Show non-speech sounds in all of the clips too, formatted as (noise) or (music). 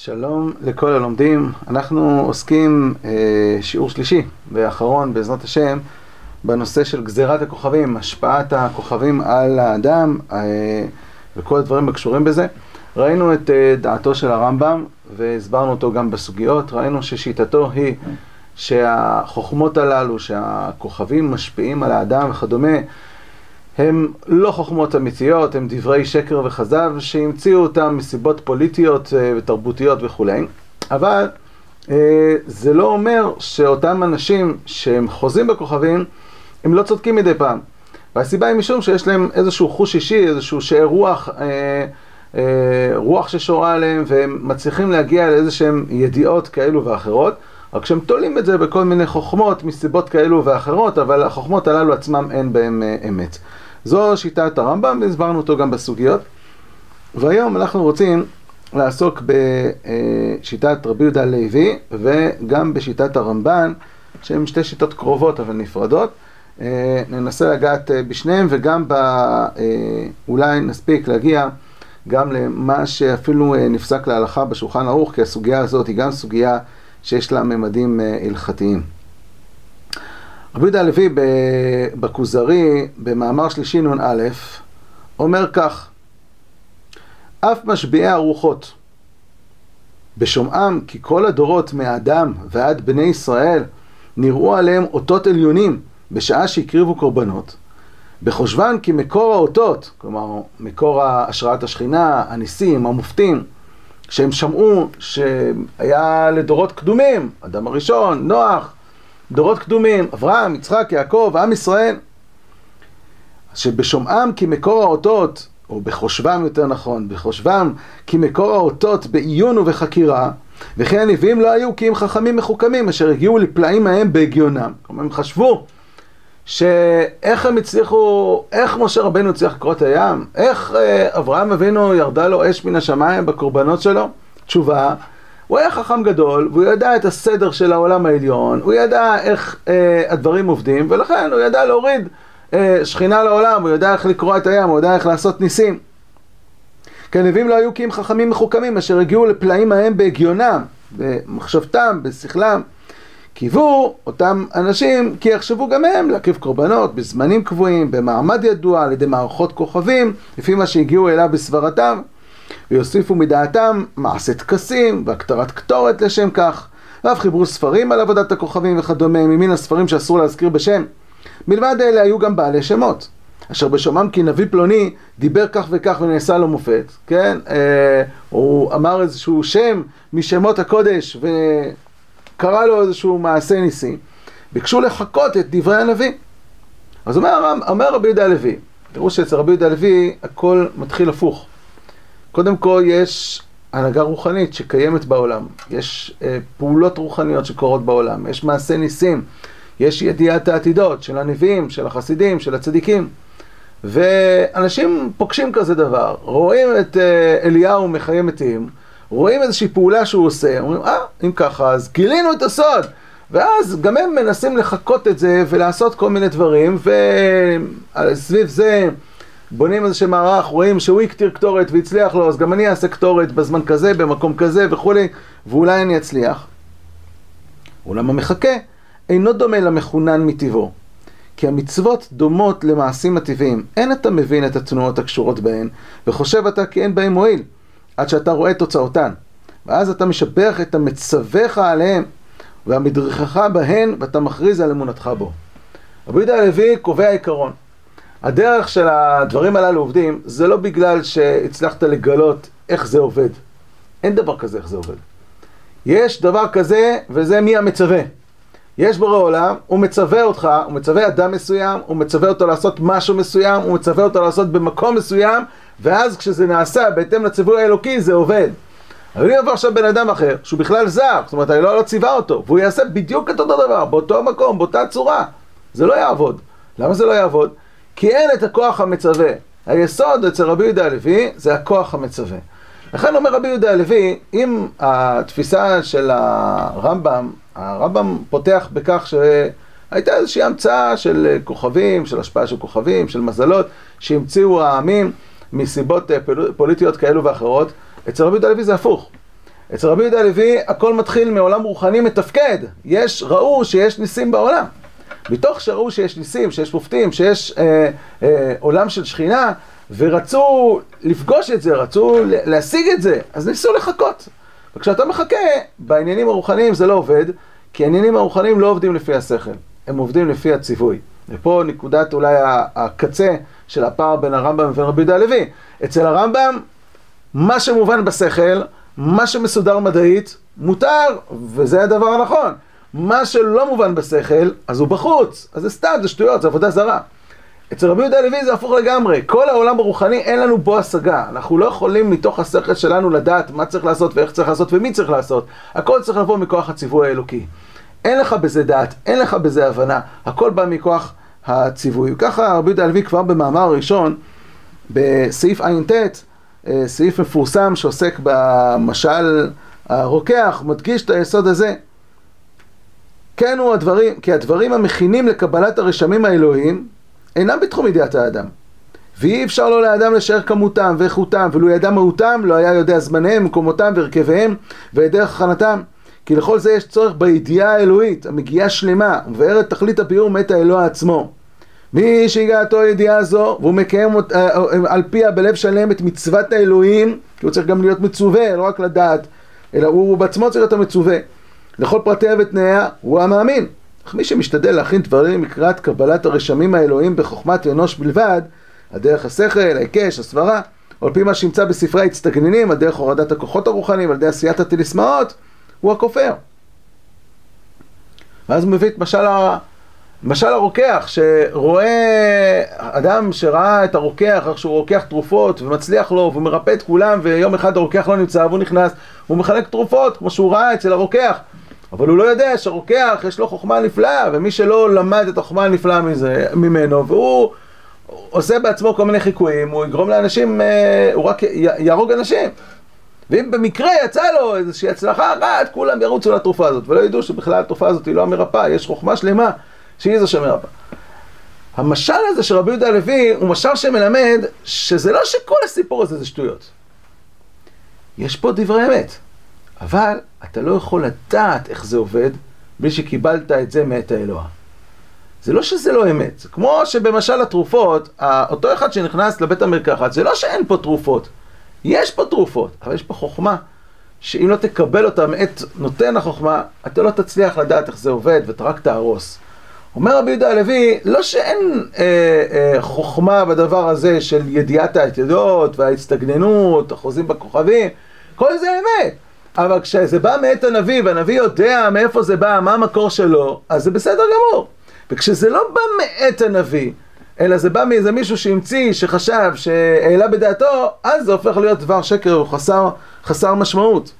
שלום לכל הלומדים, אנחנו עוסקים אה, שיעור שלישי ואחרון בעזרת השם בנושא של גזירת הכוכבים, השפעת הכוכבים על האדם אה, וכל הדברים הקשורים בזה. ראינו את אה, דעתו של הרמב"ם והסברנו אותו גם בסוגיות, ראינו ששיטתו היא שהחוכמות הללו, שהכוכבים משפיעים על האדם וכדומה, הם לא חוכמות אמיתיות, הם דברי שקר וכזב שהמציאו אותם מסיבות פוליטיות אה, ותרבותיות וכולי, אבל אה, זה לא אומר שאותם אנשים שהם חוזים בכוכבים, הם לא צודקים מדי פעם. והסיבה היא משום שיש להם איזשהו חוש אישי, איזשהו שאר רוח, אה, רוח ששורה עליהם, והם מצליחים להגיע לאיזה שהם ידיעות כאלו ואחרות, רק שהם תולים את זה בכל מיני חוכמות מסיבות כאלו ואחרות, אבל החוכמות הללו עצמם אין בהם אמת. זו שיטת הרמב"ם, והסברנו אותו גם בסוגיות. והיום אנחנו רוצים לעסוק בשיטת רבי יהודה הלוי וגם בשיטת הרמב"ן, שהן שתי שיטות קרובות אבל נפרדות. ננסה לגעת בשניהם וגם ב... אולי נספיק להגיע גם למה שאפילו נפסק להלכה בשולחן ערוך, כי הסוגיה הזאת היא גם סוגיה שיש לה ממדים הלכתיים. רבי יהודה הלוי בכוזרי, במאמר שלישי נ"א, אומר כך: אף משביעי הרוחות, בשומעם כי כל הדורות מאדם ועד בני ישראל נראו עליהם אותות עליונים בשעה שהקריבו קורבנות, בחושבן כי מקור האותות, כלומר מקור השראת השכינה, הניסים, המופתים, שהם שמעו שהיה לדורות קדומים, אדם הראשון, נוח, דורות קדומים, אברהם, יצחק, יעקב, עם ישראל, שבשומעם כי מקור האותות, או בחושבם יותר נכון, בחושבם כי מקור האותות בעיון ובחקירה, וכן הנביאים לא היו כי הם חכמים מחוכמים, אשר הגיעו לפלאים מהם בהגיונם. כלומר, הם חשבו שאיך הם הצליחו, איך משה רבנו הצליח לקרוא את הים? איך אה, אברהם אבינו ירדה לו אש מן השמיים בקורבנות שלו? תשובה, הוא היה חכם גדול, והוא ידע את הסדר של העולם העליון, הוא ידע איך אה, הדברים עובדים, ולכן הוא ידע להוריד אה, שכינה לעולם, הוא ידע איך לקרוא את הים, הוא ידע איך לעשות ניסים. כי הנביאים לא היו כי חכמים מחוכמים, אשר הגיעו לפלאים ההם בהגיונם, במחשבתם, בשכלם. קיוו אותם אנשים, כי יחשבו גם הם להקריב קורבנות בזמנים קבועים, במעמד ידוע, על ידי מערכות כוכבים, לפי מה שהגיעו אליו בסברתם. ויוסיפו מדעתם מעשה טקסים והכתרת קטורת לשם כך, ואף חיברו ספרים על עבודת הכוכבים וכדומה, ממין הספרים שאסור להזכיר בשם. מלבד אלה היו גם בעלי שמות, אשר בשומעם כי נביא פלוני דיבר כך וכך ונעשה לו מופת, כן? אה, הוא אמר איזשהו שם משמות הקודש וקרא לו איזשהו מעשה ניסי. ביקשו לחקות את דברי הנביא. אז אומר, אומר רבי יהודה הלוי, תראו שאצל רבי יהודה הלוי הכל מתחיל הפוך. קודם כל יש הנהגה רוחנית שקיימת בעולם, יש אה, פעולות רוחניות שקורות בעולם, יש מעשי ניסים, יש ידיעת העתידות של הנביאים, של החסידים, של הצדיקים. ואנשים פוגשים כזה דבר, רואים את אה, אליהו מחיה מתים, רואים איזושהי פעולה שהוא עושה, אומרים, אה, אם ככה, אז גילינו את הסוד. ואז גם הם מנסים לחקות את זה ולעשות כל מיני דברים, וסביב זה בונים איזשהו מערך, רואים שהוא הקטיר קטורת והצליח לו, אז גם אני אעשה קטורת בזמן כזה, במקום כזה וכולי, ואולי אני אצליח. אולם המחכה אינו דומה למחונן מטבעו. כי המצוות דומות למעשים הטבעיים. אין אתה מבין את התנועות הקשורות בהן, וחושב אתה כי אין בהן מועיל, עד שאתה רואה תוצאותן. ואז אתה משבח את המצווך עליהם, והמדריכך בהן, ואתה מכריז על אמונתך בו. רבי יהודה הלוי קובע עיקרון. הדרך של הדברים הללו עובדים, זה לא בגלל שהצלחת לגלות איך זה עובד. אין דבר כזה איך זה עובד. יש דבר כזה, וזה מי המצווה. יש בורא עולם, הוא מצווה אותך, הוא מצווה אדם מסוים, הוא מצווה אותו לעשות משהו מסוים, הוא מצווה אותו לעשות במקום מסוים, ואז כשזה נעשה בהתאם לציווי האלוקי, זה עובד. אבל אם יבוא עכשיו בן אדם אחר, שהוא בכלל זר, זאת אומרת, אני לא, לא ציווה אותו, והוא יעשה בדיוק את אותו דבר, באותו מקום, באותה צורה, זה לא יעבוד. למה זה לא יעבוד? כי אין את הכוח המצווה. היסוד אצל רבי יהודה הלוי זה הכוח המצווה. לכן אומר רבי יהודה הלוי, אם התפיסה של הרמב"ם, הרמב"ם פותח בכך שהייתה איזושהי המצאה של כוכבים, של השפעה של כוכבים, של מזלות, שהמציאו העמים מסיבות פוליטיות כאלו ואחרות, אצל רבי יהודה הלוי זה הפוך. אצל רבי יהודה הלוי הכל מתחיל מעולם רוחני מתפקד. יש, ראו שיש ניסים בעולם. מתוך שראו שיש ניסים, שיש מופתים, שיש אה, אה, עולם של שכינה, ורצו לפגוש את זה, רצו להשיג את זה, אז ניסו לחכות. וכשאתה מחכה, בעניינים הרוחניים זה לא עובד, כי העניינים הרוחניים לא עובדים לפי השכל, הם עובדים לפי הציווי. ופה נקודת אולי הקצה של הפער בין הרמב"ם ובין רבי יהודה הלוי. אצל הרמב"ם, מה שמובן בשכל, מה שמסודר מדעית, מותר, וזה הדבר הנכון. מה שלא מובן בשכל, אז הוא בחוץ, אז זה סתם, זה שטויות, זה עבודה זרה. אצל רבי יהודה הלוי זה הפוך לגמרי, כל העולם הרוחני אין לנו בו השגה, אנחנו לא יכולים מתוך השכל שלנו לדעת מה צריך לעשות ואיך צריך לעשות ומי צריך לעשות, הכל צריך לבוא מכוח הציווי האלוקי. אין לך בזה דעת, אין לך בזה הבנה, הכל בא מכוח הציווי. ככה רבי יהודה הלוי כבר במאמר הראשון, בסעיף ע"ט, אה, סעיף מפורסם שעוסק במשל הרוקח, מדגיש את היסוד הזה. כן הוא הדברים, כי הדברים המכינים לקבלת הרשמים האלוהיים אינם בתחום ידיעת האדם. ואי אפשר לו לאדם לשער כמותם ואיכותם, ולו ידע מהותם, לא היה יודע זמניהם, מקומותם והרכביהם, ודרך הכנתם. כי לכל זה יש צורך בידיעה האלוהית, המגיעה שלמה, ומבארת תכלית הביאור מאת האלוה עצמו. מי שהגעתו הידיעה זו, והוא מקיים אה, אה, על פיה בלב שלם את מצוות האלוהים, כי הוא צריך גם להיות מצווה, לא רק לדעת, אלא הוא בעצמו צריך להיות המצווה. לכל פרטיה ותנאיה, הוא המאמין. אך מי שמשתדל להכין דברים לקראת קבלת הרשמים האלוהים בחוכמת אנוש בלבד, על דרך השכל, ההיקש, הסברה, או על פי מה שימצא בספרי ההצטגננים, על דרך הורדת הכוחות הרוחניים, על ידי עשיית הטליסמאות, הוא הכופר. ואז הוא מביא את משל, ה... משל הרוקח, שרואה אדם שראה את הרוקח, איך שהוא רוקח תרופות ומצליח לו, והוא מרפא את כולם, ויום אחד הרוקח לא נמצא והוא נכנס, הוא מחלק תרופות, כמו שהוא ראה אצל הרוקח. אבל הוא לא יודע שהרוקח יש לו חוכמה נפלאה, ומי שלא למד את החוכמה הנפלאה מזה, ממנו, והוא עושה בעצמו כל מיני חיקויים, הוא יגרום לאנשים, אה, הוא רק יהרוג אנשים. ואם במקרה יצא לו איזושהי הצלחה אחת, כולם ירוצו לתרופה הזאת, ולא ידעו שבכלל התרופה הזאת היא לא המרפאה, יש חוכמה שלמה שהיא זו שמרפאה. המשל הזה של רבי יהודה הלוי הוא משל שמלמד שזה לא שכל הסיפור הזה זה שטויות. יש פה דברי אמת. אבל אתה לא יכול לדעת איך זה עובד בלי שקיבלת את זה מאת האלוה. זה לא שזה לא אמת, זה כמו שבמשל התרופות, אותו אחד שנכנס לבית המרקחת, זה לא שאין פה תרופות, יש פה תרופות, אבל יש פה חוכמה, שאם לא תקבל אותה מאת נותן החוכמה, אתה לא תצליח לדעת איך זה עובד ואתה רק תהרוס. אומר רבי יהודה הלוי, לא שאין אה, אה, חוכמה בדבר הזה של ידיעת העתידות וההצטגננות, החוזים בכוכבים, כל זה אמת. אבל כשזה בא מאת הנביא, והנביא יודע מאיפה זה בא, מה המקור שלו, אז זה בסדר גמור. וכשזה לא בא מאת הנביא, אלא זה בא מאיזה מישהו שהמציא, שחשב, שהעלה בדעתו, אז זה הופך להיות דבר שקר או חסר, חסר משמעות.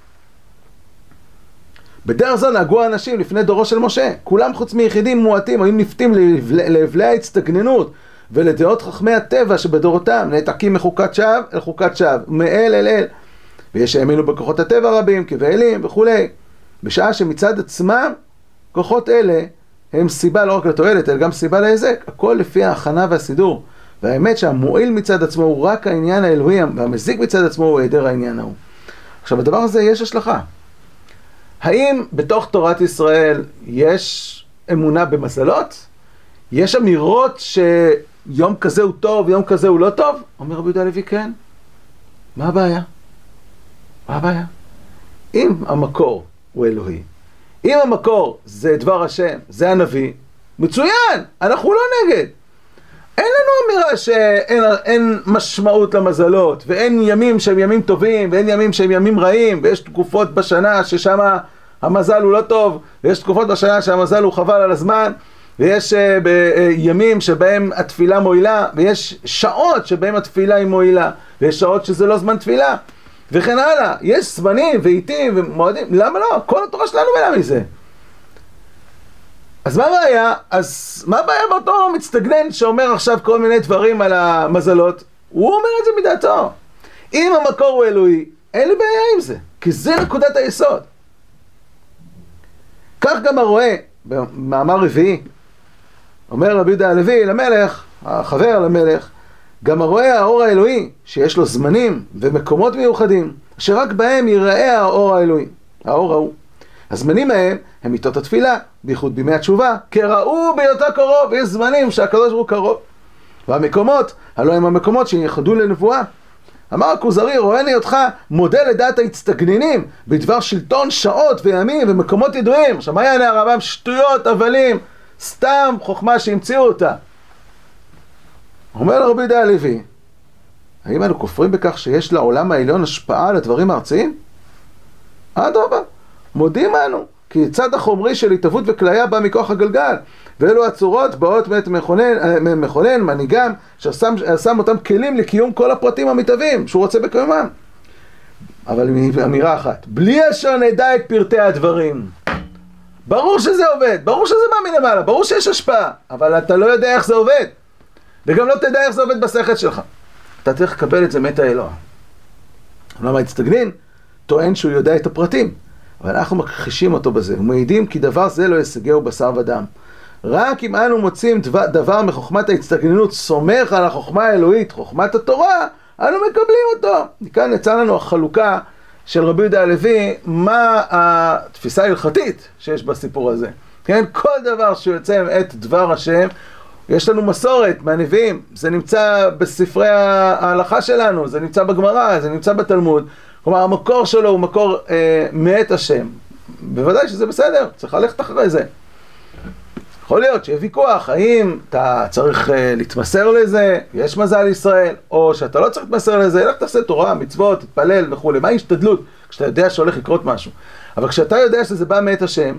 בדרך זו נהגו האנשים לפני דורו של משה, כולם חוץ מיחידים מועטים היו נפתים להבלי ההצטגננות ולדעות חכמי הטבע שבדורותם, נעתקים מחוקת שווא אל חוקת שווא, מאל אל אל. ויש שהאמינו בכוחות הטבע רבים, כבהלים וכולי. בשעה שמצד עצמם, כוחות אלה הם סיבה לא רק לתועלת, אלא גם סיבה להיזק. הכל לפי ההכנה והסידור. והאמת שהמועיל מצד עצמו הוא רק העניין האלוהי, והמזיק מצד עצמו הוא היעדר העניין ההוא. עכשיו, הדבר הזה יש השלכה. האם בתוך תורת ישראל יש אמונה במזלות? יש אמירות שיום כזה הוא טוב, יום כזה הוא לא טוב? אומר רבי יהודה הלוי, כן. מה הבעיה? מה הבעיה? אם המקור הוא אלוהי, אם המקור זה דבר השם, זה הנביא, מצוין, אנחנו לא נגד. אין לנו אמירה שאין משמעות למזלות, ואין ימים שהם ימים טובים, ואין ימים שהם ימים רעים, ויש תקופות בשנה ששם המזל הוא לא טוב, ויש תקופות בשנה שהמזל הוא חבל על הזמן, ויש uh, ימים שבהם התפילה מועילה, ויש שעות שבהם התפילה היא מועילה, ויש שעות שזה לא זמן תפילה. וכן הלאה. יש זמנים ועיתים ומועדים, למה לא? כל התורה שלנו מנה מזה. אז מה הבעיה? אז מה הבעיה באותו מצטגנן שאומר עכשיו כל מיני דברים על המזלות? הוא אומר את זה מדעתו. אם המקור הוא אלוהי, אין לי בעיה עם זה, כי זה נקודת היסוד. כך גם הרואה, במאמר רביעי, אומר רבי יהודה הלוי למלך, החבר למלך, גם הרואה האור האלוהי, שיש לו זמנים ומקומות מיוחדים, שרק בהם ייראה האור האלוהי, האור ההוא. הזמנים ההם הם מיתות התפילה, בייחוד בימי התשובה, כראו בהיותו קרוב, יש זמנים שהקדוש ברוך הוא קרוב. והמקומות, הלא הם המקומות שייחדו לנבואה. אמר הכוזרי, רואני אותך מודה לדעת ההצטגנינים בדבר שלטון שעות וימים ומקומות ידועים. עכשיו מה יענה הרמב"ם? שטויות, הבלים, סתם חוכמה שהמציאו אותה. אומר לרבי יהודה הלוי, האם אנו כופרים בכך שיש לעולם העליון השפעה על הדברים הארציים? אדרבה, מודים אנו, כי צד החומרי של התהוות וכליה בא מכוח הגלגל, ואלו הצורות באות מאת מכונן, מכונן מנהיגם, ששם שם אותם כלים לקיום כל הפרטים המתהווים, שהוא רוצה בקיומם. אבל אמירה אחת, בלי אשר נדע את פרטי הדברים. ברור שזה עובד, ברור שזה בא מלמעלה, ברור שיש השפעה, אבל אתה לא יודע איך זה עובד. וגם לא תדע איך זה עובד בשכל שלך. אתה צריך לקבל את זה מת האלוה. למה הצטגנין? טוען שהוא יודע את הפרטים, אבל אנחנו מכחישים אותו בזה, ומעידים כי דבר זה לא ישגהו בשר ודם. רק אם אנו מוצאים דבר מחוכמת ההצטגננות סומך על החוכמה האלוהית, חוכמת התורה, אנו מקבלים אותו. מכאן יצא לנו החלוקה של רבי יהודה הלוי, מה התפיסה ההלכתית שיש בסיפור הזה. כן, כל דבר שיוצא מאת דבר השם, יש לנו מסורת מהנביאים, זה נמצא בספרי ההלכה שלנו, זה נמצא בגמרא, זה נמצא בתלמוד. כלומר, המקור שלו הוא מקור אה, מאת השם. בוודאי שזה בסדר, צריך ללכת אחרי זה. יכול להיות שיהיה ויכוח, האם אתה צריך uh, להתמסר לזה, יש מזל ישראל, או שאתה לא צריך להתמסר לזה, לך תעשה תורה, מצוות, תתפלל וכולי, מה השתדלות? כשאתה יודע שהולך לקרות משהו. אבל כשאתה יודע שזה בא מאת השם,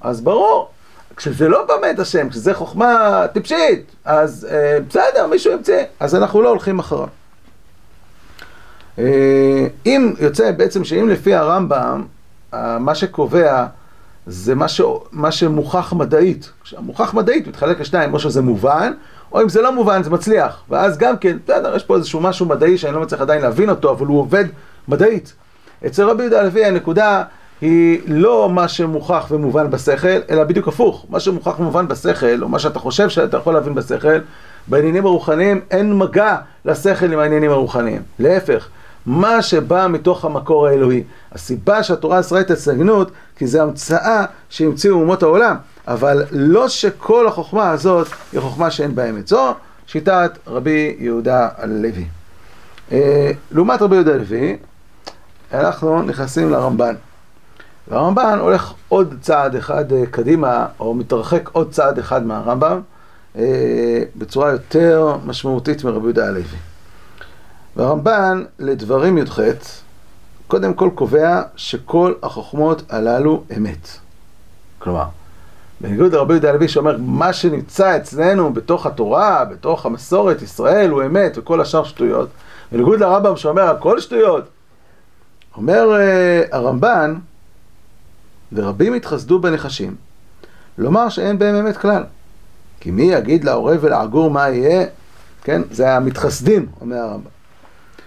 אז ברור, כשזה לא בא מאת השם, כשזה חוכמה טיפשית, אז uh, בסדר, מישהו ימצא, אז אנחנו לא הולכים אחריו. Uh, אם יוצא בעצם שאם לפי הרמב"ם, uh, מה שקובע זה מה, ש... מה שמוכח מדעית. כשהמוכח מדעית מתחלק לשניים, או שזה מובן, או אם זה לא מובן זה מצליח. ואז גם כן, בסדר, יש פה איזשהו משהו מדעי שאני לא מצליח עדיין להבין אותו, אבל הוא עובד מדעית. אצל רבי יהודה הלוי הנקודה היא לא מה שמוכח ומובן בשכל, אלא בדיוק הפוך. מה שמוכח ומובן בשכל, או מה שאתה חושב שאתה יכול להבין בשכל, בעניינים הרוחניים אין מגע לשכל עם העניינים הרוחניים. להפך. מה שבא מתוך המקור האלוהי. הסיבה שהתורה אסרה את הסגנות, כי זו המצאה שהמציאו אומות העולם. אבל לא שכל החוכמה הזאת היא חוכמה שאין בה אמת. זו שיטת רבי יהודה הלוי. אה, לעומת רבי יהודה הלוי, אנחנו נכנסים לרמב"ן. והרמב"ן הולך עוד צעד אחד אה, קדימה, או מתרחק עוד צעד אחד מהרמב"ם, אה, בצורה יותר משמעותית מרבי יהודה הלוי. והרמב"ן לדברים י"ח, קודם כל קובע שכל החוכמות הללו אמת. כלומר, בניגוד לרבי יהודה הלוי שאומר, מה שנמצא אצלנו בתוך התורה, בתוך המסורת ישראל הוא אמת וכל השאר שטויות, בניגוד לרמב"ם שאומר הכל שטויות, אומר uh, הרמב"ן, ורבים התחסדו בנחשים, לומר שאין בהם אמת כלל. כי מי יגיד לעורב ולעגור מה יהיה? כן, זה המתחסדים, אומר הרמב"ם.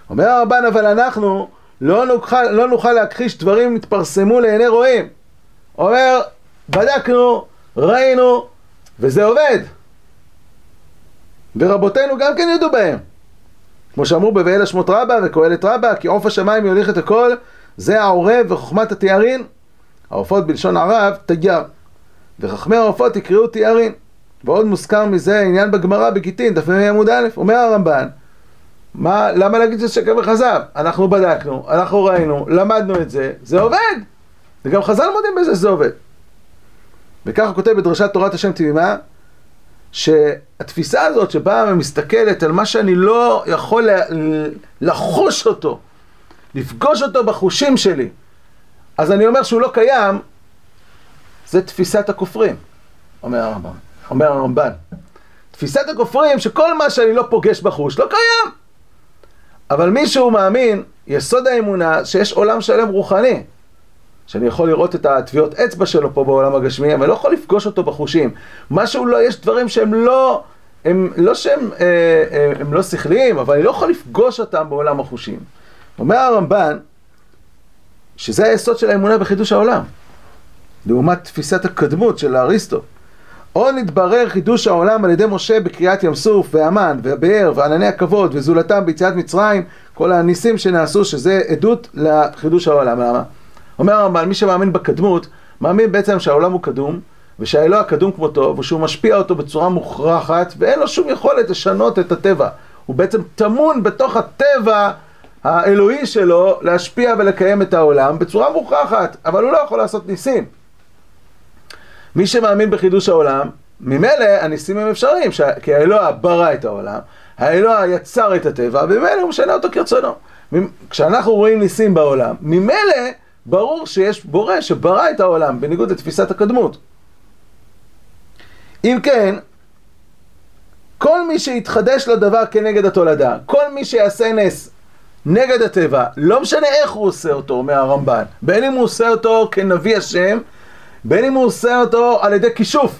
אומר הרמב"ן, אבל אנחנו לא נוכל, לא נוכל להכחיש דברים התפרסמו לעיני רואים. אומר, בדקנו, ראינו, וזה עובד. ורבותינו גם כן יודו בהם. כמו שאמרו בבעל השמות רבה וקהלת רבה, כי עוף השמיים יוליך את הכל, זה העורב וחוכמת התיארין. העופות בלשון ערב, תגר. וחכמי העופות יקראו תיארין. ועוד מוזכר מזה עניין בגמרא בגיטין, דף מ"ה עמוד א', אומר הרמב"ן, מה, למה להגיד שזה שקר וכזב? אנחנו בדקנו, אנחנו ראינו, למדנו את זה, זה עובד! וגם חז"ל מודים בזה שזה עובד. וככה הוא כותב בדרשת תורת השם תמימה, שהתפיסה הזאת שבאה ומסתכלת על מה שאני לא יכול לחוש אותו, לפגוש אותו בחושים שלי, אז אני אומר שהוא לא קיים, זה תפיסת הכופרים, אומר הרמב"ן, אומר הרמב"ן. תפיסת הכופרים שכל מה שאני לא פוגש בחוש לא קיים. אבל מי שהוא מאמין, יסוד האמונה, שיש עולם שלם רוחני. שאני יכול לראות את הטביעות אצבע שלו פה בעולם הגשמי, אבל לא יכול לפגוש אותו בחושים. משהו לא, יש דברים שהם לא, הם לא שהם, אה, אה, הם לא שכליים, אבל אני לא יכול לפגוש אותם בעולם החושים. אומר הרמב"ן, שזה היסוד של האמונה בחידוש העולם. לעומת תפיסת הקדמות של האריסטו. או נתברר חידוש העולם על ידי משה בקריאת ים סוף והמן והבאר וענני הכבוד וזולתם ביציאת מצרים, כל הניסים שנעשו שזה עדות לחידוש העולם. למה? אומר הרמב"ן, מי שמאמין בקדמות, מאמין בעצם שהעולם הוא קדום, ושהאלוה קדום כמותו, ושהוא משפיע אותו בצורה מוכרחת, ואין לו שום יכולת לשנות את הטבע. הוא בעצם טמון בתוך הטבע האלוהי שלו להשפיע ולקיים את העולם בצורה מוכרחת, אבל הוא לא יכול לעשות ניסים. מי שמאמין בחידוש העולם, ממילא הניסים הם אפשריים, ש... כי האלוה ברא את העולם, האלוה יצר את הטבע, וממילא הוא משנה אותו כרצונו. כשאנחנו רואים ניסים בעולם, ממילא ברור שיש בורא שברא את העולם, בניגוד לתפיסת הקדמות. אם כן, כל מי שיתחדש לדבר כנגד התולדה, כל מי שיעשה נס נגד הטבע, לא משנה איך הוא עושה אותו, אומר הרמב"ן, בין אם הוא עושה אותו כנביא השם, בין אם הוא עושה אותו על ידי כישוף.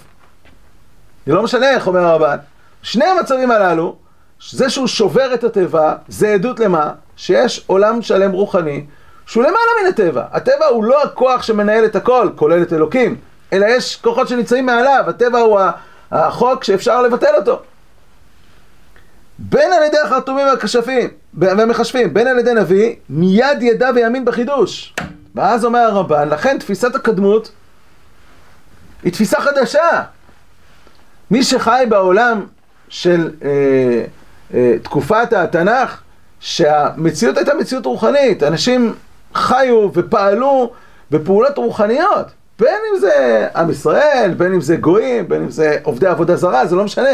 זה לא משנה איך, אומר הרמב"ן. שני המצבים הללו, זה שהוא שובר את הטבע, זה עדות למה? שיש עולם שלם רוחני שהוא למעלה מן הטבע. הטבע הוא לא הכוח שמנהל את הכל, כולל את אלוקים, אלא יש כוחות שנמצאים מעליו, הטבע הוא החוק שאפשר לבטל אותו. בין על ידי החרטומים והכשפים והמכשפים, בין על ידי נביא, מיד ידע ויאמין בחידוש. ואז אומר הרמב"ן, לכן תפיסת הקדמות היא תפיסה חדשה. מי שחי בעולם של אה, אה, תקופת התנ"ך, שהמציאות הייתה מציאות רוחנית, אנשים חיו ופעלו בפעולות רוחניות, בין אם זה עם ישראל, בין אם זה גויים, בין אם זה עובדי עבודה זרה, זה לא משנה.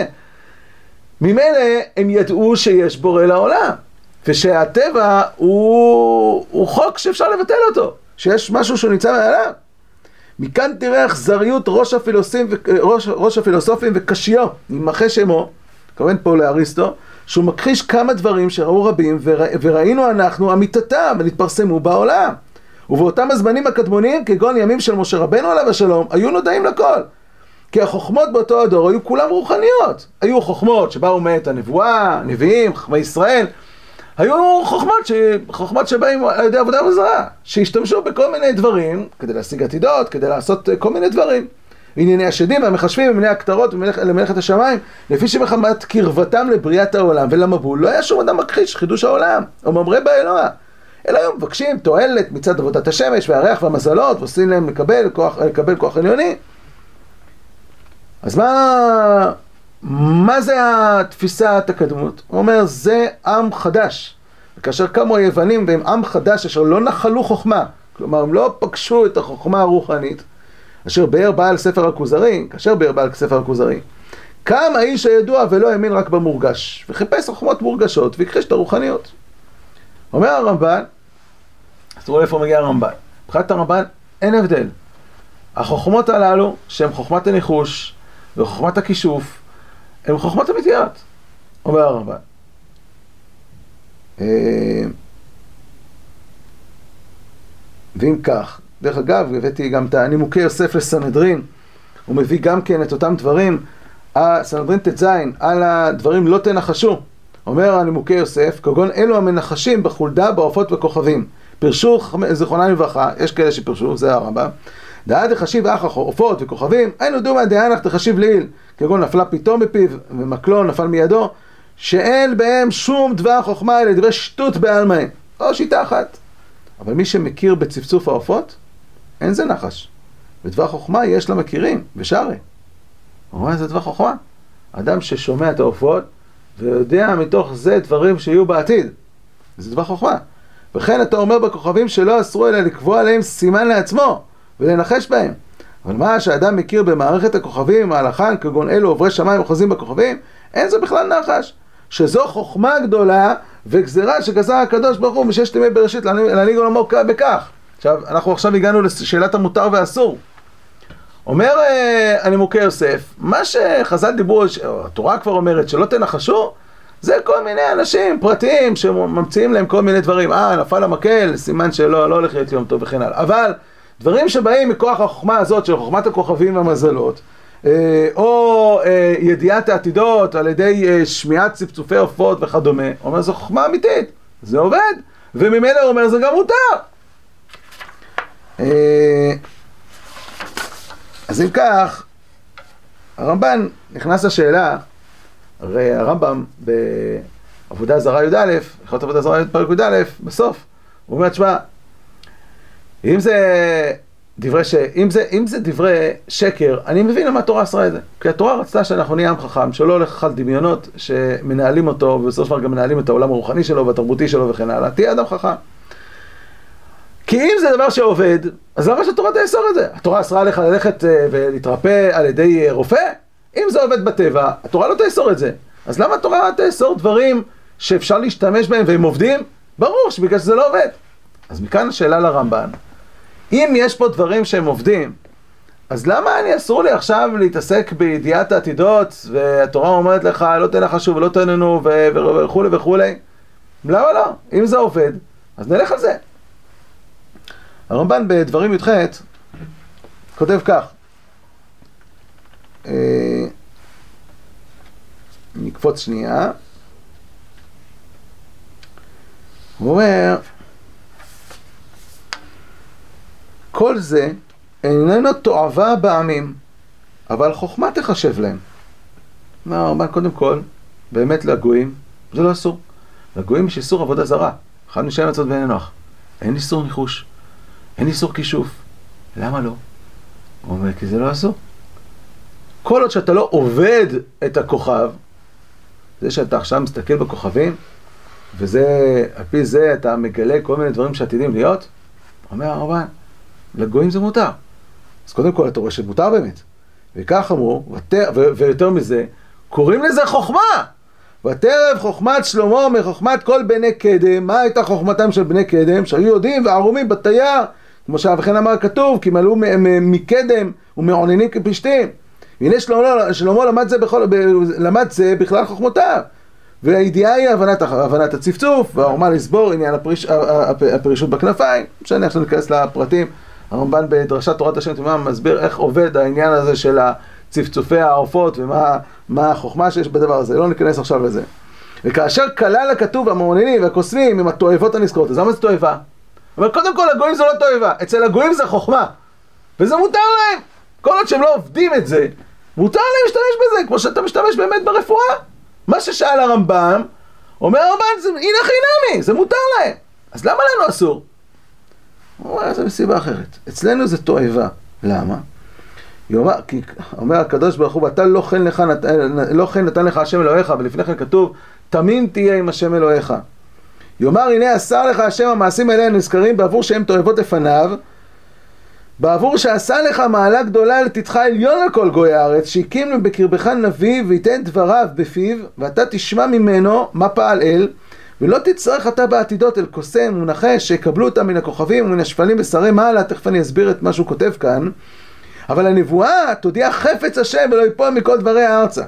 ממילא הם ידעו שיש בורא לעולם, ושהטבע הוא, הוא חוק שאפשר לבטל אותו, שיש משהו שהוא נמצא מעליו. מכאן תראה אכזריות ראש ראש, ראש הפילוסופים וקשיו, יימחה שמו, כמובן פה לאריסטו, שהוא מכחיש כמה דברים שראו רבים ורא, וראינו אנחנו אמיתתם ונתפרסמו בעולם. ובאותם הזמנים הקדמונים, כגון ימים של משה רבנו עליו השלום, היו נודעים לכל. כי החוכמות באותו הדור היו כולם רוחניות. היו חוכמות שבאו מאת הנבואה, נביאים, חכמי ישראל. היו חוכמות, ש... חוכמות שבאים על ידי עבודה וזרה, שהשתמשו בכל מיני דברים כדי להשיג עתידות, כדי לעשות כל מיני דברים. ענייני השדים והמחשבים וענייני הכתרות למלאכת השמיים, לפי שמחמת קרבתם לבריאת העולם ולמבול, לא היה שום אדם מכחיש חידוש העולם, או ממרא באלוה. אלא היו מבקשים תועלת מצד עבודת השמש והריח והמזלות, ועושים להם לקבל כוח, לקבל כוח עליוני. אז מה, מה זה התפיסת הקדמות? הוא אומר, זה עם חדש. וכאשר קמו היוונים והם עם חדש אשר לא נחלו חוכמה, כלומר הם לא פגשו את החוכמה הרוחנית, אשר באר בעל ספר הכוזרי, כאשר באר בעל ספר הכוזרי, קם האיש הידוע ולא האמין רק במורגש, וחיפש חוכמות מורגשות והכחיש את הרוחניות. אומר הרמב"ן, אז תראו איפה מגיע הרמב"ן. מבחינת הרמב"ן אין הבדל. החוכמות הללו, שהן חוכמת הניחוש וחוכמת הכישוף, הן חוכמות אמיתיות, אומר הרמב"ן. אה, ואם כך, דרך אגב, הבאתי גם את הנימוקי יוסף לסנהדרין, הוא מביא גם כן את אותם דברים, סנהדרין ט"ז, על הדברים לא תנחשו. אומר הנימוקי יוסף, כגון אלו המנחשים בחולדה, בעופות וכוכבים. פירשו זיכרונם לברכה, יש כאלה שפירשו, זה הרמב"ם. דעה דחשיב אחא עופות וכוכבים, היינו דומא דהנך דחשיב לעיל, כגון נפלה פתאום מפיו ומקלו נפל מידו, שאין בהם שום דבר חוכמה אלא דברי שטות בעלמא. או שיטה אחת. אבל מי שמכיר בצפצוף העופות, אין זה נחש. ודבר חוכמה יש למכירים, ושרי. הוא אומר, זה דבר חוכמה. אדם ששומע את העופות, ויודע מתוך זה דברים שיהיו בעתיד. זה דבר חוכמה. וכן אתה אומר בכוכבים שלא אסרו אלא לקבוע עליהם סימן לעצמו, ולנחש בהם. אבל מה שאדם מכיר במערכת הכוכבים, ההלכה, כגון אלו עוברי שמיים וחוזים בכוכבים, אין זה בכלל נחש. שזו חוכמה גדולה וגזירה שגזר הקדוש ברוך הוא מששת ימי בראשית להנהיג עולמו בכך. עכשיו, אנחנו עכשיו הגענו לשאלת המותר והאסור. אומר אה, הנימוקי יוסף, מה שחז"ל דיברו, התורה כבר אומרת שלא תנחשו, זה כל מיני אנשים פרטיים שממציאים להם כל מיני דברים. אה, נפל המקל, סימן שלא לא הולך להיות יום טוב וכן הלאה. אבל דברים שבאים מכוח החוכמה הזאת של חוכמת הכוכבים והמזלות, אה, או אה, ידיעת העתידות על ידי שמיעת צפצופי עופות וכדומה, אומר זו חוכמה אמיתית, זה עובד, וממילא הוא אומר זה גם מותר. אז אם כך, הרמב"ן נכנס לשאלה, הרי הרמב"ם בעבודה זרה י"א, יכולת עבודה זרה י"א, בסוף, הוא אומר, תשמע, אם זה דברי ש... אם זה, אם זה דברי שקר, אני מבין למה התורה אסרה את זה. כי התורה רצתה שאנחנו נהיה עם חכם, שלא הולך על דמיונות שמנהלים אותו, ובסופו של דבר גם מנהלים את העולם הרוחני שלו והתרבותי שלו וכן הלאה. תהיה אדם חכם. כי אם זה דבר שעובד, אז למה שהתורה תאסור את זה? התורה אסרה לך ללכת ולהתרפא על ידי רופא? אם זה עובד בטבע, התורה לא תאסור את זה. אז למה התורה תאסור דברים שאפשר להשתמש בהם והם עובדים? ברור שבגלל שזה לא עובד. אז מכאן השאלה לרמב"ן. אם יש פה דברים שהם עובדים, אז למה אני אסור לי עכשיו להתעסק בידיעת העתידות, והתורה אומרת לך, לא תן שוב ולא תננו וכולי וכולי? למה לא? אם זה עובד, אז נלך על זה. הרמב"ן בדברים י"ח כותב כך, אה, נקפוץ שנייה, הוא אומר, כל זה איננו תועבה בעמים, אבל חוכמה תחשב להם. אומר הרמב"ן, קודם כל, באמת לגויים, זה לא אסור. לגויים יש איסור עבודה זרה, אחד משם מצות בני נוח. אין איסור ניחוש, אין איסור כישוף. למה לא? הוא אומר, כי זה לא אסור. כל עוד שאתה לא עובד את הכוכב, זה שאתה עכשיו מסתכל בכוכבים, וזה, על פי זה אתה מגלה כל מיני דברים שעתידים להיות, אומר הרמב"ן, לגויים זה מותר. אז קודם כל אתה רואה שמותר באמת. וכך אמרו, ויותר מזה, קוראים לזה חוכמה. ותרב חוכמת שלמה מחוכמת כל בני קדם. מה הייתה חוכמתם של בני קדם? שהיו יודעים וערומים בתייר, כמו שאבכן אמר כתוב, כי מלאו מקדם ומעוננים כפשתים. והנה שלמה, שלמה למד, זה בכל, למד זה בכלל חוכמותיו. והידיעה היא הבנת, הבנת הצפצוף, והעורמה לסבור עניין הפריש, הפרישות בכנפיים. משנה עכשיו ניכנס לפרטים. הרמב"ן בדרשת תורת השם תמימה מסביר איך עובד העניין הזה של צפצופי העופות ומה החוכמה שיש בדבר הזה, לא ניכנס עכשיו לזה. וכאשר כלל הכתוב המעוננים והקוסמים עם התועבות הנזכרות, אז למה זה תועבה? אבל קודם כל הגויים זה לא תועבה, אצל הגויים זה חוכמה, וזה מותר להם. כל עוד שהם לא עובדים את זה, מותר להם להשתמש בזה, כמו שאתה משתמש באמת ברפואה. מה ששאל הרמב"ם, אומר הרמב"ם, הנה חינמי, זה מותר להם. אז למה לנו אסור? הוא אומר, זה מסיבה אחרת. אצלנו זה תועבה. למה? יאמר, כי אומר הקדוש ברוך הוא, ואתה לא כן, לך, לא כן נתן לך השם אלוהיך, ולפני כן כתוב, תמים תהיה עם השם אלוהיך. יאמר, הנה אסר לך השם המעשים האלה נזכרים בעבור שהם תועבות לפניו, בעבור שעשה לך מעלה גדולה לתתך עליון על כל גוי הארץ, שהקים בקרבך נביא וייתן דבריו בפיו, ואתה תשמע ממנו מה פעל אל, ולא תצטרך אתה בעתידות אל קוסם ונחש שיקבלו אותם מן הכוכבים ומן השפלים ושרי מעלה, תכף אני אסביר את מה שהוא כותב כאן, אבל הנבואה תודיע חפץ השם ולא יפול מכל דברי הארצה.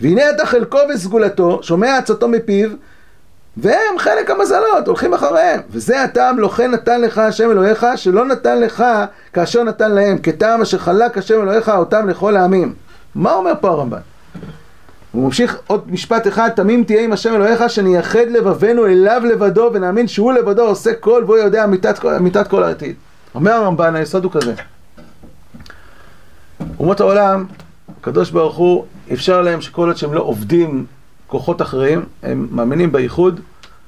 והנה אתה חלקו וסגולתו, שומע עצתו מפיו, והם חלק המזלות, הולכים אחריהם. וזה הטעם לא כן נתן לך השם אלוהיך, שלא נתן לך כאשר נתן להם, כטעם אשר חלק השם אלוהיך אותם לכל העמים. מה אומר פה הרמב"ן? הוא ממשיך עוד משפט אחד, תמים תהיה עם השם אלוהיך, שנייחד לבבנו אליו לבדו, ונאמין שהוא לבדו עושה כל, והוא יודע אמיתת, אמיתת כל העתיד. אומר הרמב"ן, היסוד הוא כזה. אומות העולם, הקדוש ברוך הוא אפשר להם שכל עוד שהם לא עובדים כוחות אחרים, הם מאמינים בייחוד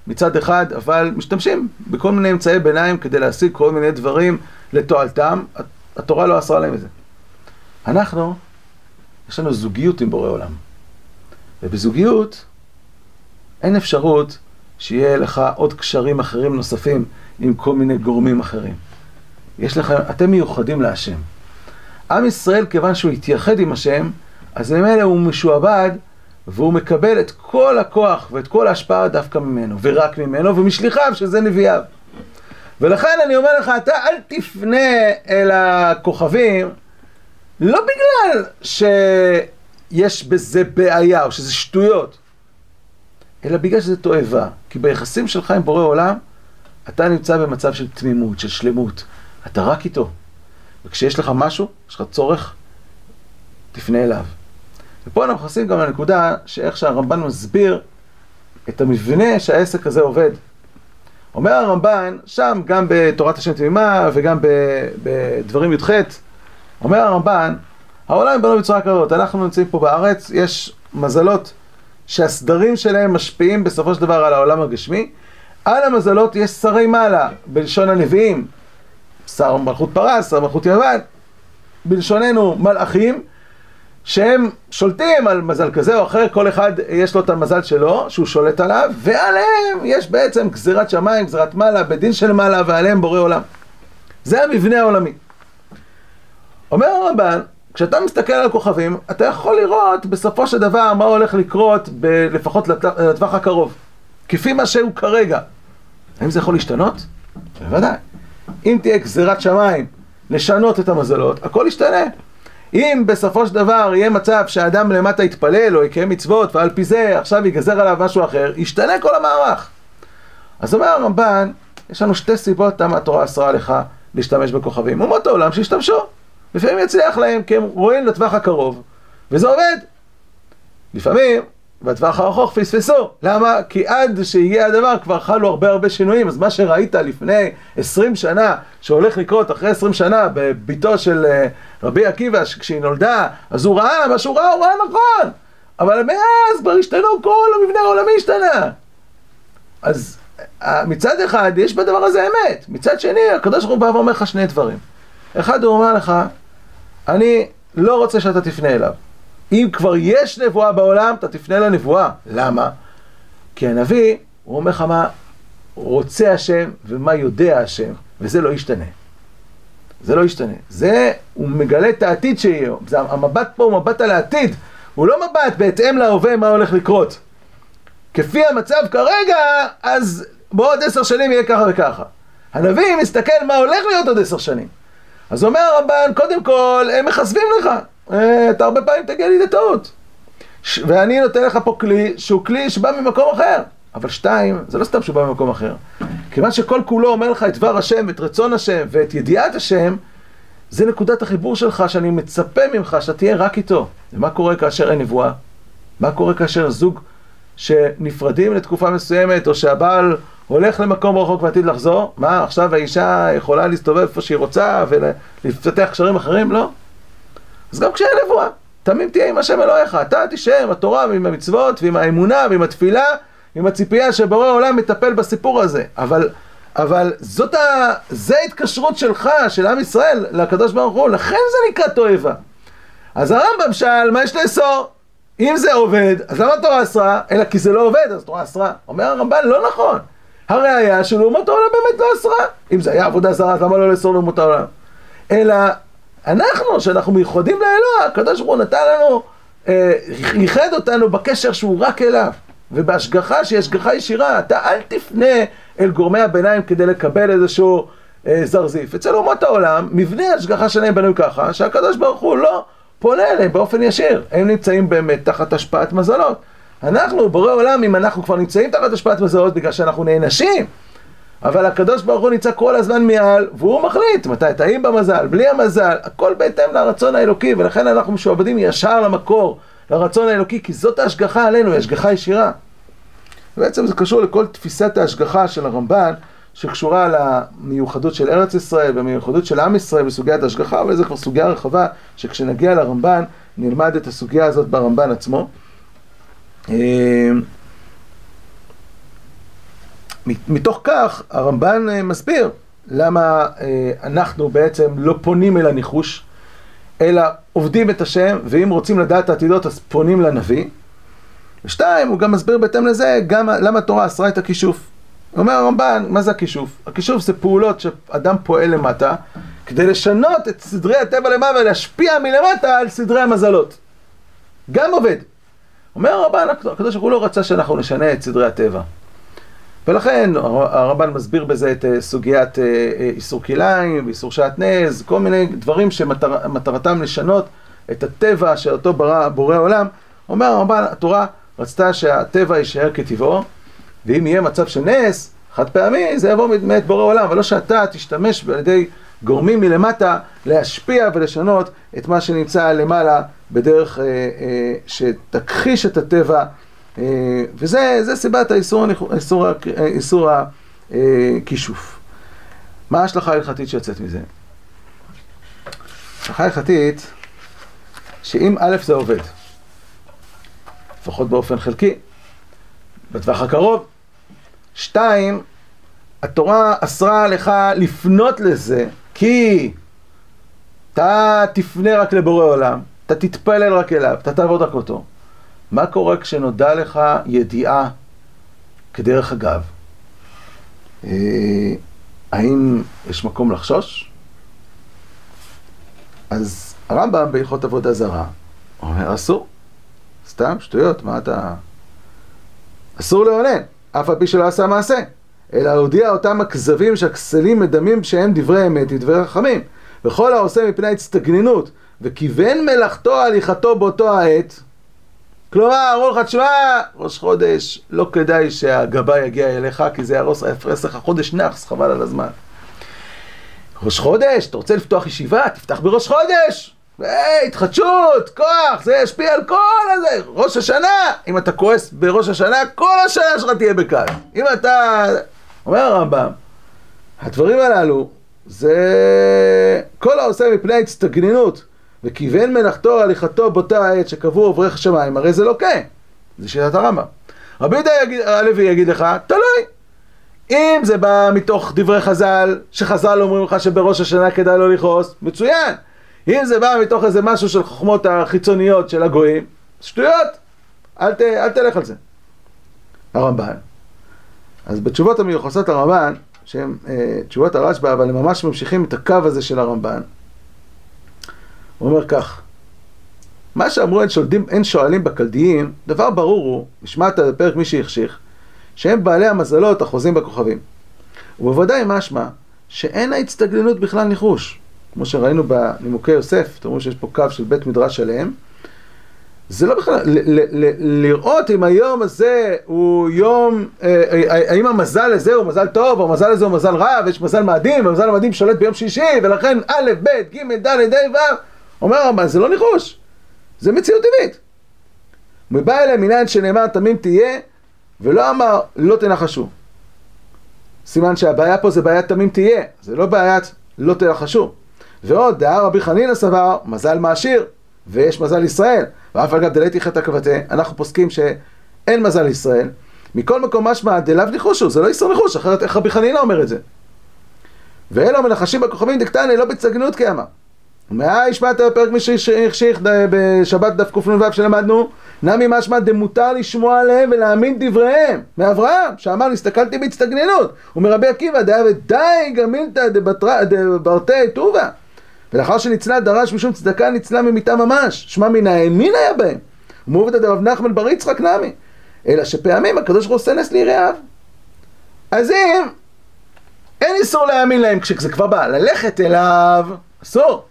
מצד אחד, אבל משתמשים בכל מיני אמצעי ביניים כדי להשיג כל מיני דברים לתועלתם, התורה לא אסרה להם את זה. אנחנו, יש לנו זוגיות עם בורא עולם. ובזוגיות אין אפשרות שיהיה לך עוד קשרים אחרים נוספים עם כל מיני גורמים אחרים. יש לכם, אתם מיוחדים להשם. עם ישראל, כיוון שהוא התייחד עם השם, אז ממילא הוא משועבד והוא מקבל את כל הכוח ואת כל ההשפעה דווקא ממנו, ורק ממנו, ומשליחיו, שזה נביאיו. ולכן אני אומר לך, אתה אל תפנה אל הכוכבים, לא בגלל שיש בזה בעיה או שזה שטויות, אלא בגלל שזה תועבה. כי ביחסים שלך עם בורא עולם, אתה נמצא במצב של תמימות, של שלמות. אתה רק איתו. וכשיש לך משהו, יש לך צורך, תפנה אליו. ופה אנחנו נכנסים גם לנקודה שאיך שהרמב"ן מסביר את המבנה שהעסק הזה עובד. אומר הרמב"ן, שם גם בתורת השם תמימה וגם בדברים י"ח, אומר הרמב"ן, העולם בנוי בצורה כזאת, אנחנו נמצאים פה בארץ, יש מזלות שהסדרים שלהם משפיעים בסופו של דבר על העולם הגשמי. על המזלות יש שרי מעלה, בלשון הנביאים, שר מלכות פרס, שר מלכות יוון, בלשוננו מלאכים, שהם שולטים על מזל כזה או אחר, כל אחד יש לו את המזל שלו, שהוא שולט עליו, ועליהם יש בעצם גזירת שמיים, גזירת מעלה, בדין של מעלה, ועליהם בורא עולם. זה המבנה העולמי. אומר הרמב"ן, כשאתה מסתכל על הכוכבים, אתה יכול לראות בסופו של דבר מה הולך לקרות, ב- לפחות לט- לטווח הקרוב, כפי מה שהוא כרגע. האם זה יכול להשתנות? בוודאי. אם תהיה גזירת שמיים לשנות את המזלות, הכל ישתנה. אם בסופו של דבר יהיה מצב שהאדם למטה יתפלל או יקיים מצוות ועל פי זה עכשיו ייגזר עליו משהו אחר, ישתנה כל המערך. אז אומר הרמב"ן, יש לנו שתי סיבות למה התורה אסרה לך להשתמש בכוכבים. אומות העולם שהשתמשו. לפעמים יצליח להם כי הם רואים לטווח הקרוב, וזה עובד. לפעמים, בטווח הרחוק פספסו. למה? כי עד שהגיע הדבר כבר חלו הרבה הרבה שינויים, אז מה שראית לפני 20 שנה, שהולך לקרות אחרי 20 שנה בביתו של אה, רבי עקיבא, כשהיא נולדה, אז הוא ראה, מה שהוא ראה, הוא ראה נכון. אבל מאז כבר השתנו, כל המבנה העולמי השתנה. אז אה, מצד אחד, יש בדבר הזה אמת. מצד שני, הקדוש ברוך הוא בא ואומר לך שני דברים. אחד, הוא אומר לך, אני לא רוצה שאתה תפנה אליו. אם כבר יש נבואה בעולם, אתה תפנה לנבואה. למה? כי הנביא, הוא אומר לך מה רוצה השם ומה יודע השם, וזה לא ישתנה. זה לא ישתנה. זה, הוא מגלה את העתיד שיהיה. זה, המבט פה הוא מבט על העתיד. הוא לא מבט בהתאם להווה מה הולך לקרות. כפי המצב כרגע, אז בעוד עשר שנים יהיה ככה וככה. הנביא מסתכל מה הולך להיות עוד עשר שנים. אז אומר הרמב"ן, קודם כל, הם מכסבים לך. אה, אתה הרבה פעמים תגיע לידי טעות. ש- ואני נותן לך פה כלי שהוא כלי שבא ממקום אחר. אבל שתיים, זה לא סתם שהוא בא ממקום אחר. כיוון שכל כולו אומר לך את דבר השם, את רצון השם ואת ידיעת השם, זה נקודת החיבור שלך שאני מצפה ממך שאתה תהיה רק איתו. ומה קורה כאשר אין נבואה? מה קורה כאשר זוג שנפרדים לתקופה מסוימת, או שהבעל הולך למקום רחוק ועתיד לחזור? מה, עכשיו האישה יכולה להסתובב איפה שהיא רוצה ולפתח קשרים אחרים? לא. אז גם כשאין נבואה, תמים תהיה עם השם אלוהיך, אתה תישאר עם התורה ועם המצוות ועם האמונה ועם התפילה, עם הציפייה שבורא העולם מטפל בסיפור הזה. אבל, אבל זאת ה... זה ההתקשרות שלך, של עם ישראל, לקדוש ברוך הוא, לכן זה נקרא תועבה. אז הרמב"ם שאל, מה יש לאסור? אם זה עובד, אז למה התורה אסרה? אלא כי זה לא עובד, אז התורה אסרה. אומר הרמב"ן, לא נכון. הראיה שלאומות העולם באמת לא אסרה. אם זה היה עבודה זרה, אז למה לא לאסור לאומות העולם? אלא אנחנו, שאנחנו מיוחדים לאלוה, הקדוש ברוך הוא נתן לנו, אה, ייחד אותנו בקשר שהוא רק אליו. ובהשגחה שהיא השגחה ישירה, אתה אל תפנה אל גורמי הביניים כדי לקבל איזשהו אה, זרזיף. אצל אומות העולם, מבנה ההשגחה שלהם בנוי ככה, שהקדוש ברוך הוא לא פונה אליהם באופן ישיר. הם נמצאים באמת תחת השפעת מזלות. אנחנו, בורא עולם, אם אנחנו כבר נמצאים תחת השפעת מזלות בגלל שאנחנו נענשים, אבל הקדוש ברוך הוא נמצא כל הזמן מעל, והוא מחליט מתי טעים במזל, בלי המזל, הכל בהתאם לרצון האלוקי, ולכן אנחנו משועבדים ישר למקור, לרצון האלוקי, כי זאת ההשגחה עלינו, היא השגחה ישירה. בעצם זה קשור לכל תפיסת ההשגחה של הרמב"ן, שקשורה למיוחדות של ארץ ישראל והמיוחדות של עם ישראל בסוגיית ההשגחה, אבל זו כבר סוגיה רחבה, שכשנגיע לרמב"ן, נלמד את הסוגיה הזאת ברמב"ן עצמו. מתוך כך הרמב"ן מסביר למה אנחנו בעצם לא פונים אל הניחוש, אלא עובדים את השם, ואם רוצים לדעת העתידות אז פונים לנביא. ושתיים, הוא גם מסביר בהתאם לזה גם למה התורה אסרה את הכישוף. אומר הרמב"ן, מה זה הכישוף? הכישוף זה פעולות שאדם פועל למטה כדי לשנות את סדרי הטבע למעלה ולהשפיע מלמטה על סדרי המזלות. גם עובד. אומר הרמב"ן, הקדוש ברוך הוא לא רצה שאנחנו נשנה את סדרי הטבע. ולכן הרמב"ן מסביר בזה את סוגיית איסור כליים ואיסור שעטנז, כל מיני דברים שמטרתם לשנות את הטבע של אותו ברא, בורא עולם. אומר הרמב"ן, התורה רצתה שהטבע יישאר כטבעו, ואם יהיה מצב של נס, חד פעמי, זה יבוא מאת בורא עולם, אבל לא שאתה תשתמש על ידי גורמים מלמטה להשפיע ולשנות את מה שנמצא למעלה בדרך אה, אה, שתכחיש את הטבע, אה, וזה סיבת האיסור, האיסור, האיסור הכישוף. מה ההשלכה ההלכתית שיוצאת מזה? ההשלכה ההלכתית שאם א' זה עובד, לפחות באופן חלקי, בטווח הקרוב, שתיים, התורה אסרה לך לפנות לזה, כי אתה תפנה רק לבורא עולם, אתה תתפלל רק אליו, אתה תעבוד רק אותו. מה קורה כשנודע לך ידיעה כדרך אגב? אה, האם יש מקום לחשוש? אז הרמב"ם בהלכות עבודה זרה אומר אסור, סתם שטויות, מה אתה... אסור לאונן, אף על פי שלא עשה מעשה, אלא הודיע אותם הכזבים שהכסלים מדמים שהם דברי אמת ודברי חכמים. וכל העושה מפני הצטגננות וכיוון מלאכתו הליכתו באותו העת, כלומר, אמרו לך, תשמע, ראש חודש, לא כדאי שהגבאי יגיע אליך, כי זה יהרוס, יפרס לך חודש נאחס, חבל על הזמן. ראש חודש, אתה רוצה לפתוח ישיבה, תפתח בראש חודש! היי, התחדשות, כוח, זה ישפיע על כל הזה. ראש השנה, אם אתה כועס בראש השנה, כל השנה שלך תהיה בקל. אם אתה... אומר הרמב"ם, הדברים הללו זה כל העושה מפני הצטגננות וכיוון מלאכתו הליכתו באותה העת שקבעו אברך שמיים, הרי זה לא כן. זה שיטת הרמב"ם. רבי יהודה הלוי יגיד לך, תלוי. אם זה בא מתוך דברי חז"ל, שחז"ל אומרים לך שבראש השנה כדאי לא לכעוס, מצוין. אם זה בא מתוך איזה משהו של חוכמות החיצוניות של הגויים, שטויות, אל, ת, אל תלך על זה. הרמב"ן. אז בתשובות המיוחסות הרמב"ן, שהן אה, תשובות הרשב"א, אבל הם ממש ממשיכים את הקו הזה של הרמב"ן. הוא אומר כך, מה שאמרו אין, שולדים, אין שואלים בקלדיים, דבר ברור הוא, נשמעת בפרק מי שהחשיך, שהם בעלי המזלות החוזים בכוכבים. ובוודאי משמע שאין ההצטגננות בכלל ניחוש. כמו שראינו בנימוקי יוסף, אתם רואים שיש פה קו של בית מדרש שלם. זה לא בכלל, לראות אם היום הזה הוא יום, אה, אה, האם המזל הזה הוא מזל טוב, או המזל הזה הוא מזל רע, ויש מזל מאדים, והמזל המאדים שולט ביום שישי, ולכן א', ב', ג', ד', ה', ו', אומר הרמב"ן, זה לא ניחוש, זה מציאות טבעית. מבא אליהם מניין שנאמר תמים תהיה, ולא אמר לא תנחשו. סימן שהבעיה פה זה בעיית תמים תהיה, זה לא בעיית לא תנחשו. ועוד, דעה רבי חנינא סבר, מזל מעשיר, ויש מזל ישראל. ואף אגב דלתי חטא כבתי, אנחנו פוסקים שאין מזל לישראל. מכל מקום משמע דלאו ניחושו, זה לא איסור ניחוש, אחרת איך רבי חנינא אומר את זה? ואלו מנחשים בכוכבים דקטני לא בצגנות כאמר. ומה השמעת בפרק מי שהחשיך בשבת דף קנ"ו שלמדנו? נמי משמע דמותר לשמוע עליהם ולהאמין דבריהם מאברהם שאמר הסתכלתי בהצטגננות ומרבי עקיבא דעה ודי גמילתא דברתי טובה ולאחר שניצלה דרש משום צדקה ניצלה ממיתה ממש שמע מן האמין היה בהם ומעובדא דרב נחמן בר יצחק נמי אלא שפעמים הקדוש ברוך הוא עושה נס ליראיו אז אם אין איסור להאמין להם כשזה כבר בא ללכת אליו אסור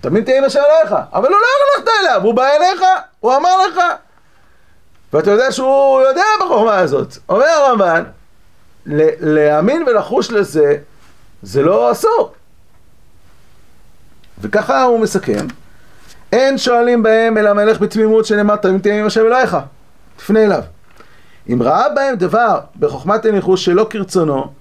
תמיד תהיה עם השם אליך, אבל הוא לא הלכת אליו, הוא בא אליך, הוא אמר לך. ואתה יודע שהוא יודע בחוכמה הזאת. אומר הרמב"ן, להאמין ולחוש לזה, זה לא אסור. וככה הוא מסכם, אין שואלים בהם אלא מלך בתמימות שנאמר תמיד תהיה עם השם אלוהיך, תפנה אליו. אם ראה בהם דבר בחוכמת הניחוש שלא כרצונו,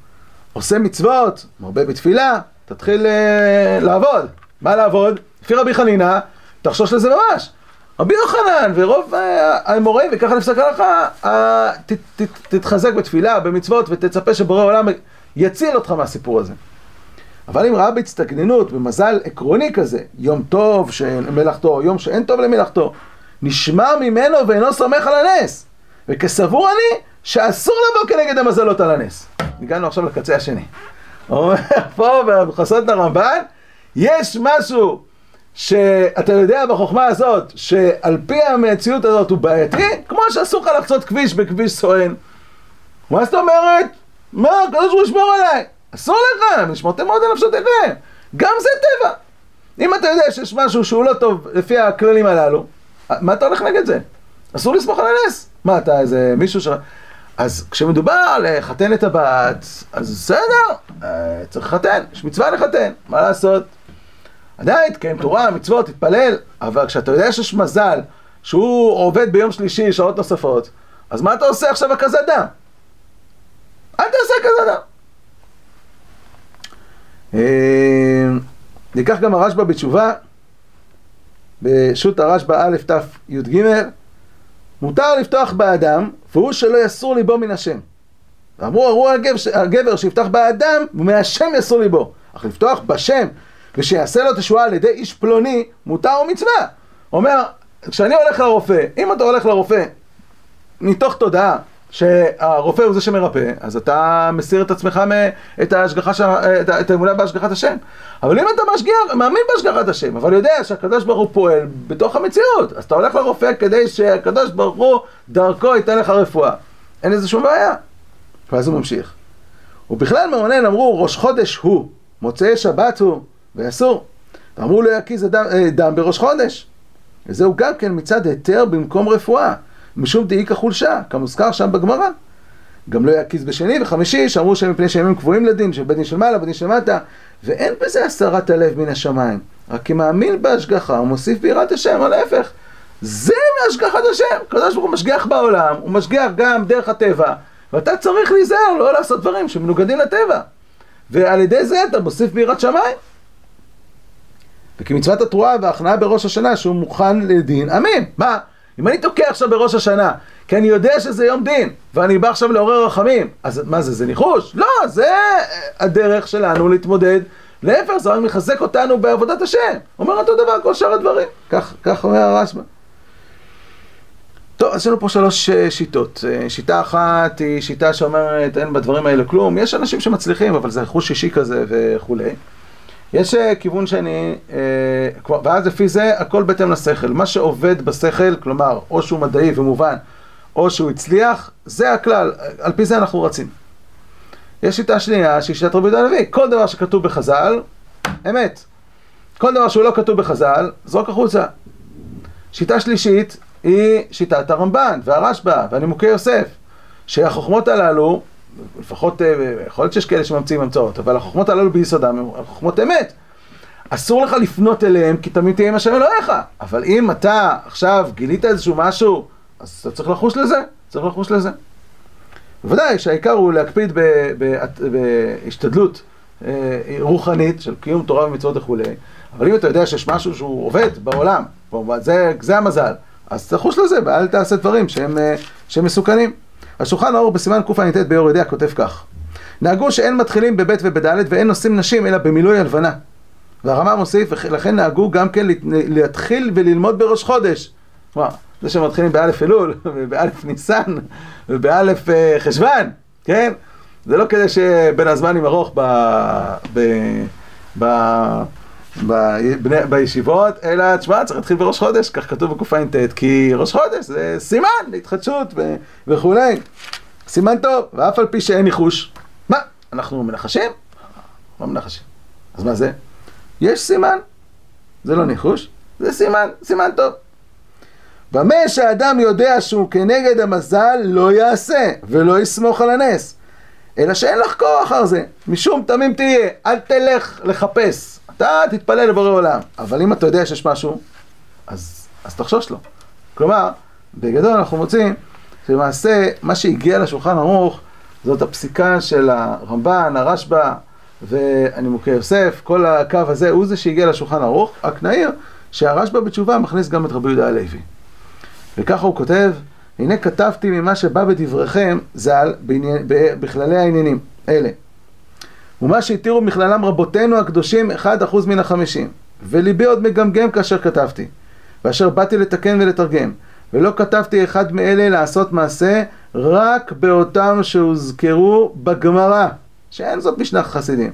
עושה מצוות, מרבה בתפילה, תתחיל uh, לעבוד. מה לעבוד? לפי רבי חנינא, תחשוש לזה ממש. רבי יוחנן ורוב האמוראים, וככה נפסק הלכה, תתחזק בתפילה, במצוות, ותצפה שבורא עולם יציל אותך מהסיפור הזה. אבל אם ראה בהצטגננות, במזל עקרוני כזה, יום טוב מלאכתו, יום שאין טוב למלאכתו, נשמע ממנו ואינו סומך על הנס. וכסבור אני, שאסור לבוא כנגד המזלות על הנס. הגענו עכשיו לקצה השני. אומר פה בחסות הרמב"ן, יש משהו שאתה יודע בחוכמה הזאת, שעל פי המציאות הזאת הוא בעייתי, כמו שאסור לך לחצות כביש בכביש סואן. מה זאת אומרת? מה, הקדוש ברוך הוא עליי. אסור לך, נשמרתם מאוד על נפשותיכם. גם זה טבע. אם אתה יודע שיש משהו שהוא לא טוב לפי הכללים הללו, מה אתה הולך נגד זה? אסור לסמוך על הנס. מה, אתה איזה מישהו ש... אז כשמדובר על לחתן את הבת, אז בסדר, אה, צריך לחתן, יש מצווה לחתן, מה לעשות? עדיין תקיים תורה, מצוות, תתפלל, אבל כשאתה יודע שיש מזל שהוא עובד ביום שלישי שעות נוספות, אז מה אתה עושה עכשיו דם? אל תעשה. אה, ניקח גם הרשב"א בתשובה, בשו"ת הרשב"א א' תי"ג, מותר לפתוח באדם, והוא שלא יסור ליבו מן השם. ואמרו, ארור הגבר שיפתח באדם, ומהשם יסור ליבו. אך לפתוח בשם, ושיעשה לו תשועה על ידי איש פלוני, מותר ומצווה. אומר, כשאני הולך לרופא, אם אתה הולך לרופא מתוך תודעה שהרופא הוא זה שמרפא, אז אתה מסיר את עצמך, את ההשגחה, את האמונה בהשגחת השם. אבל אם אתה משגיח, מאמין בהשגחת השם, אבל יודע שהקדוש ברוך הוא פועל בתוך המציאות, אז אתה הולך לרופא כדי שהקדוש ברוך הוא דרכו ייתן לך רפואה. אין לזה שום בעיה. ואז הוא ממשיך. ובכלל מעונן אמרו ראש חודש הוא, מוצאי שבת הוא, ואסור. ואמרו לא יקיז דם, דם בראש חודש. וזהו גם כן מצד היתר במקום רפואה. משום דאיכא חולשה, כמוזכר שם בגמרא. גם לא יקיז בשני וחמישי, שאמרו שהם מפני שימים קבועים לדין, של בית דין של מעלה, בית דין של מטה, ואין בזה הסרת הלב מן השמיים. רק כי מאמין בהשגחה, הוא מוסיף ביראת השם, או להפך. זה מהשגחת השם. הקדוש ברוך הוא משגיח בעולם, הוא משגיח גם דרך הטבע, ואתה צריך להיזהר לא לעשות דברים שמנוגדים לטבע. ועל ידי זה אתה מוסיף ביראת שמיים. וכמצוות התרועה וההכנעה בראש השנה שהוא מוכן לדין, אמן. מה? אם אני תוקע עכשיו בראש השנה, כי אני יודע שזה יום דין, ואני בא עכשיו לעורר רחמים, אז מה זה, זה ניחוש? לא, זה הדרך שלנו להתמודד. להפך, זה רק מחזק אותנו בעבודת השם. אומר אותו דבר כל שאר הדברים. כך, כך אומר הרשב"א. טוב, יש לנו פה שלוש שיטות. שיטה אחת היא שיטה שאומרת אין בדברים האלה כלום. יש אנשים שמצליחים, אבל זה חוש אישי כזה וכולי. יש כיוון שני, ואז לפי זה הכל בהתאם לשכל. מה שעובד בשכל, כלומר, או שהוא מדעי ומובן, או שהוא הצליח, זה הכלל, על פי זה אנחנו רצים. יש שיטה שנייה, שהיא שיטת רבי יהודה הלוי. כל דבר שכתוב בחז"ל, אמת. כל דבר שהוא לא כתוב בחז"ל, זרוק החוצה. שיטה שלישית היא שיטת הרמב"ן והרשב"א והנימוקי יוסף, שהחוכמות הללו, לפחות, יכול להיות שיש כאלה שממציאים המצאות, אבל החוכמות הללו ביסודם הן חוכמות אמת. אסור לך לפנות אליהם, כי תמיד תהיה עם השם אלוהיך. אבל אם אתה עכשיו גילית איזשהו משהו, אז אתה צריך לחוש לזה, צריך לחוש לזה. בוודאי שהעיקר הוא להקפיד בהשתדלות רוחנית של קיום תורה ומצוות וכולי, אבל אם אתה יודע שיש משהו שהוא עובד בעולם, זה, זה המזל, אז תחוש לזה ואל תעשה דברים שהם, שהם מסוכנים. השולחן האור בסימן קע"ט ביור ידיעה כותב כך: נהגו שאין מתחילים בב' ובד' ואין נושאים נשים אלא במילוי הלבנה. והרמה מוסיף, לכן נהגו גם כן להתחיל וללמוד בראש חודש. וואו, זה שמתחילים באלף אלול, (laughs) ובאלף ניסן, ובאלף חשוון, כן? זה לא כדי שבין הזמנים ארוך ב... ב... ב... בישיבות, אלא, תשמע, צריך להתחיל בראש חודש, כך כתוב בקע"ט, כי ראש חודש זה סימן להתחדשות ו... וכולי. סימן טוב, ואף על פי שאין ניחוש. מה, אנחנו מנחשים? לא מנחשים. אז מה זה? יש סימן, זה לא ניחוש, זה סימן, סימן טוב. במה שהאדם יודע שהוא כנגד המזל לא יעשה ולא יסמוך על הנס, אלא שאין לחקור אחר זה, משום תמים תהיה, אל תלך לחפש, אתה תתפלל לבורא עולם, אבל אם אתה יודע שיש משהו, אז, אז תחשוש לו. כלומר, בגדול אנחנו מוצאים שלמעשה מה שהגיע לשולחן ערוך זאת הפסיקה של הרמב"ן, הרשב"א והנימוקי יוסף, כל הקו הזה הוא זה שהגיע לשולחן ערוך, רק נעיר שהרשב"א בתשובה מכניס גם את רבי יהודה הלוי. וככה הוא כותב, הנה כתבתי ממה שבא בדבריכם ז"ל בכללי העניינים אלה. ומה שהתירו מכללם רבותינו הקדושים אחד אחוז מן החמישים, וליבי עוד מגמגם כאשר כתבתי, ואשר באתי לתקן ולתרגם, ולא כתבתי אחד מאלה לעשות מעשה רק באותם שהוזכרו בגמרא, שאין זאת משנה חסידים,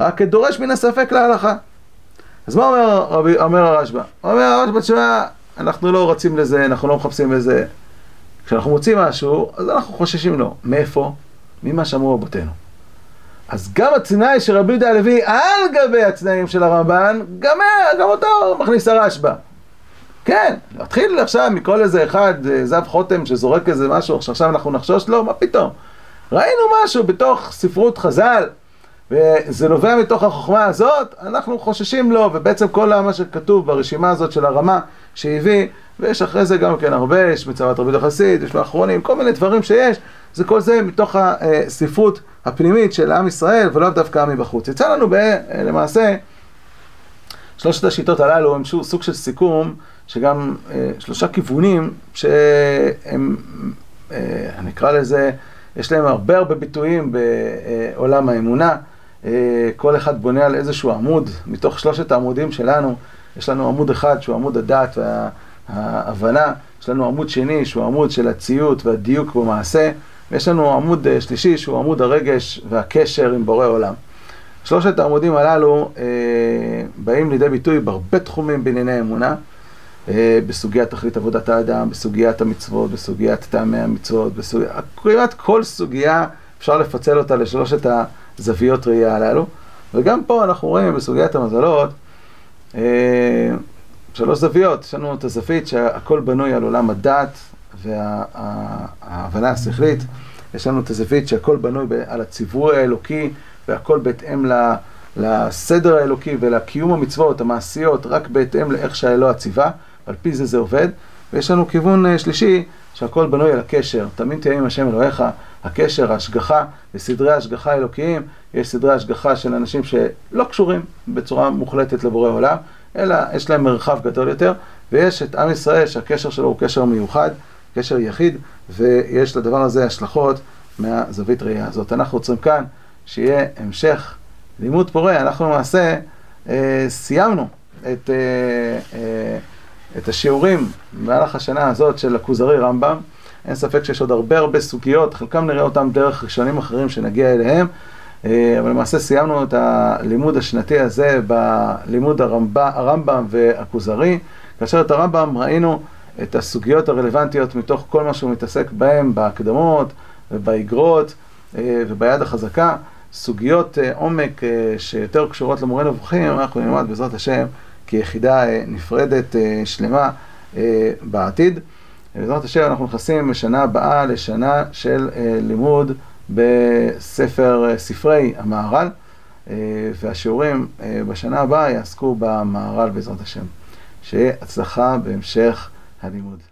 רק כדורש מן הספק להלכה. אז מה אומר, אומר הרשב"א? אומר הרשב"א, תשמע, אנחנו לא רצים לזה, אנחנו לא מחפשים לזה. כשאנחנו מוצאים משהו, אז אנחנו חוששים לו. מאיפה? ממה שאמרו רבותינו. אז גם התנאי של רבי יהודה הלוי על גבי התנאים של הרמב"ן, גם, גם אותו מכניס הרשב"א. כן, להתחיל עכשיו מכל איזה אחד, זב חותם שזורק איזה משהו, שעכשיו אנחנו נחשוש לו, מה פתאום? ראינו משהו בתוך ספרות חז"ל, וזה נובע מתוך החוכמה הזאת, אנחנו חוששים לו, ובעצם כל מה שכתוב ברשימה הזאת של הרמה שהביא, ויש אחרי זה גם כן הרבה, יש מצוות רבי החסיד, יש באחרונים, כל מיני דברים שיש, זה כל זה מתוך הספרות הפנימית של עם ישראל, ולא דווקא מבחוץ. יצא לנו ב, למעשה שלושת השיטות הללו הם סוג של סיכום, שגם שלושה כיוונים שהם, נקרא לזה, יש להם הרבה הרבה ביטויים בעולם האמונה. כל אחד בונה על איזשהו עמוד, מתוך שלושת העמודים שלנו, יש לנו עמוד אחד שהוא עמוד הדת וההבנה, יש לנו עמוד שני שהוא עמוד של הציות והדיוק במעשה, ויש לנו עמוד שלישי שהוא עמוד הרגש והקשר עם בורא עולם. שלושת העמודים הללו אה, באים לידי ביטוי בהרבה תחומים בענייני אמונה, אה, בסוגיית תכלית עבודת האדם, בסוגיית המצוות, בסוגיית טעמי המצוות, בסוגיית, כמעט כל סוגיה אפשר לפצל אותה לשלושת הזוויות ראייה הללו, וגם פה אנחנו רואים בסוגיית המזלות אה, שלוש זוויות, יש לנו את הזווית שהכל בנוי על עולם הדת וההבנה השכלית, יש לנו את הזווית שהכל בנוי על הציווי האלוקי והכל בהתאם לסדר האלוקי ולקיום המצוות המעשיות, רק בהתאם לאיך שהאלוה ציווה, על פי זה זה עובד. ויש לנו כיוון אה, שלישי, שהכל בנוי על הקשר. תמיד תהיה עם השם אלוהיך, הקשר, ההשגחה, וסדרי ההשגחה האלוקיים. יש סדרי השגחה של אנשים שלא קשורים בצורה מוחלטת לבורא עולם, אלא יש להם מרחב גדול יותר, ויש את עם ישראל שהקשר שלו הוא קשר מיוחד, קשר יחיד, ויש לדבר הזה השלכות מהזווית ראייה הזאת. אנחנו רוצים כאן שיהיה המשך לימוד פורה. אנחנו למעשה אה, סיימנו את, אה, אה, את השיעורים במהלך השנה הזאת של הכוזרי רמב"ם. אין ספק שיש עוד הרבה הרבה סוגיות, חלקם נראה אותם דרך ראשונים אחרים שנגיע אליהם, אה, אבל למעשה סיימנו את הלימוד השנתי הזה בלימוד הרמב"ם, הרמב"ם והכוזרי. כאשר את הרמב"ם ראינו את הסוגיות הרלוונטיות מתוך כל מה שהוא מתעסק בהם, בהקדמות ובאגרות אה, וביד החזקה. סוגיות אה, עומק אה, שיותר קשורות למורה נבוכים, אנחנו נלמד בעזרת השם כיחידה נפרדת שלמה בעתיד. בעזרת השם אנחנו נכנסים בשנה הבאה לשנה של לימוד בספר ספרי המהר"ל, והשיעורים בשנה הבאה יעסקו במהר"ל בעזרת השם. שיהיה הצלחה בהמשך הלימוד.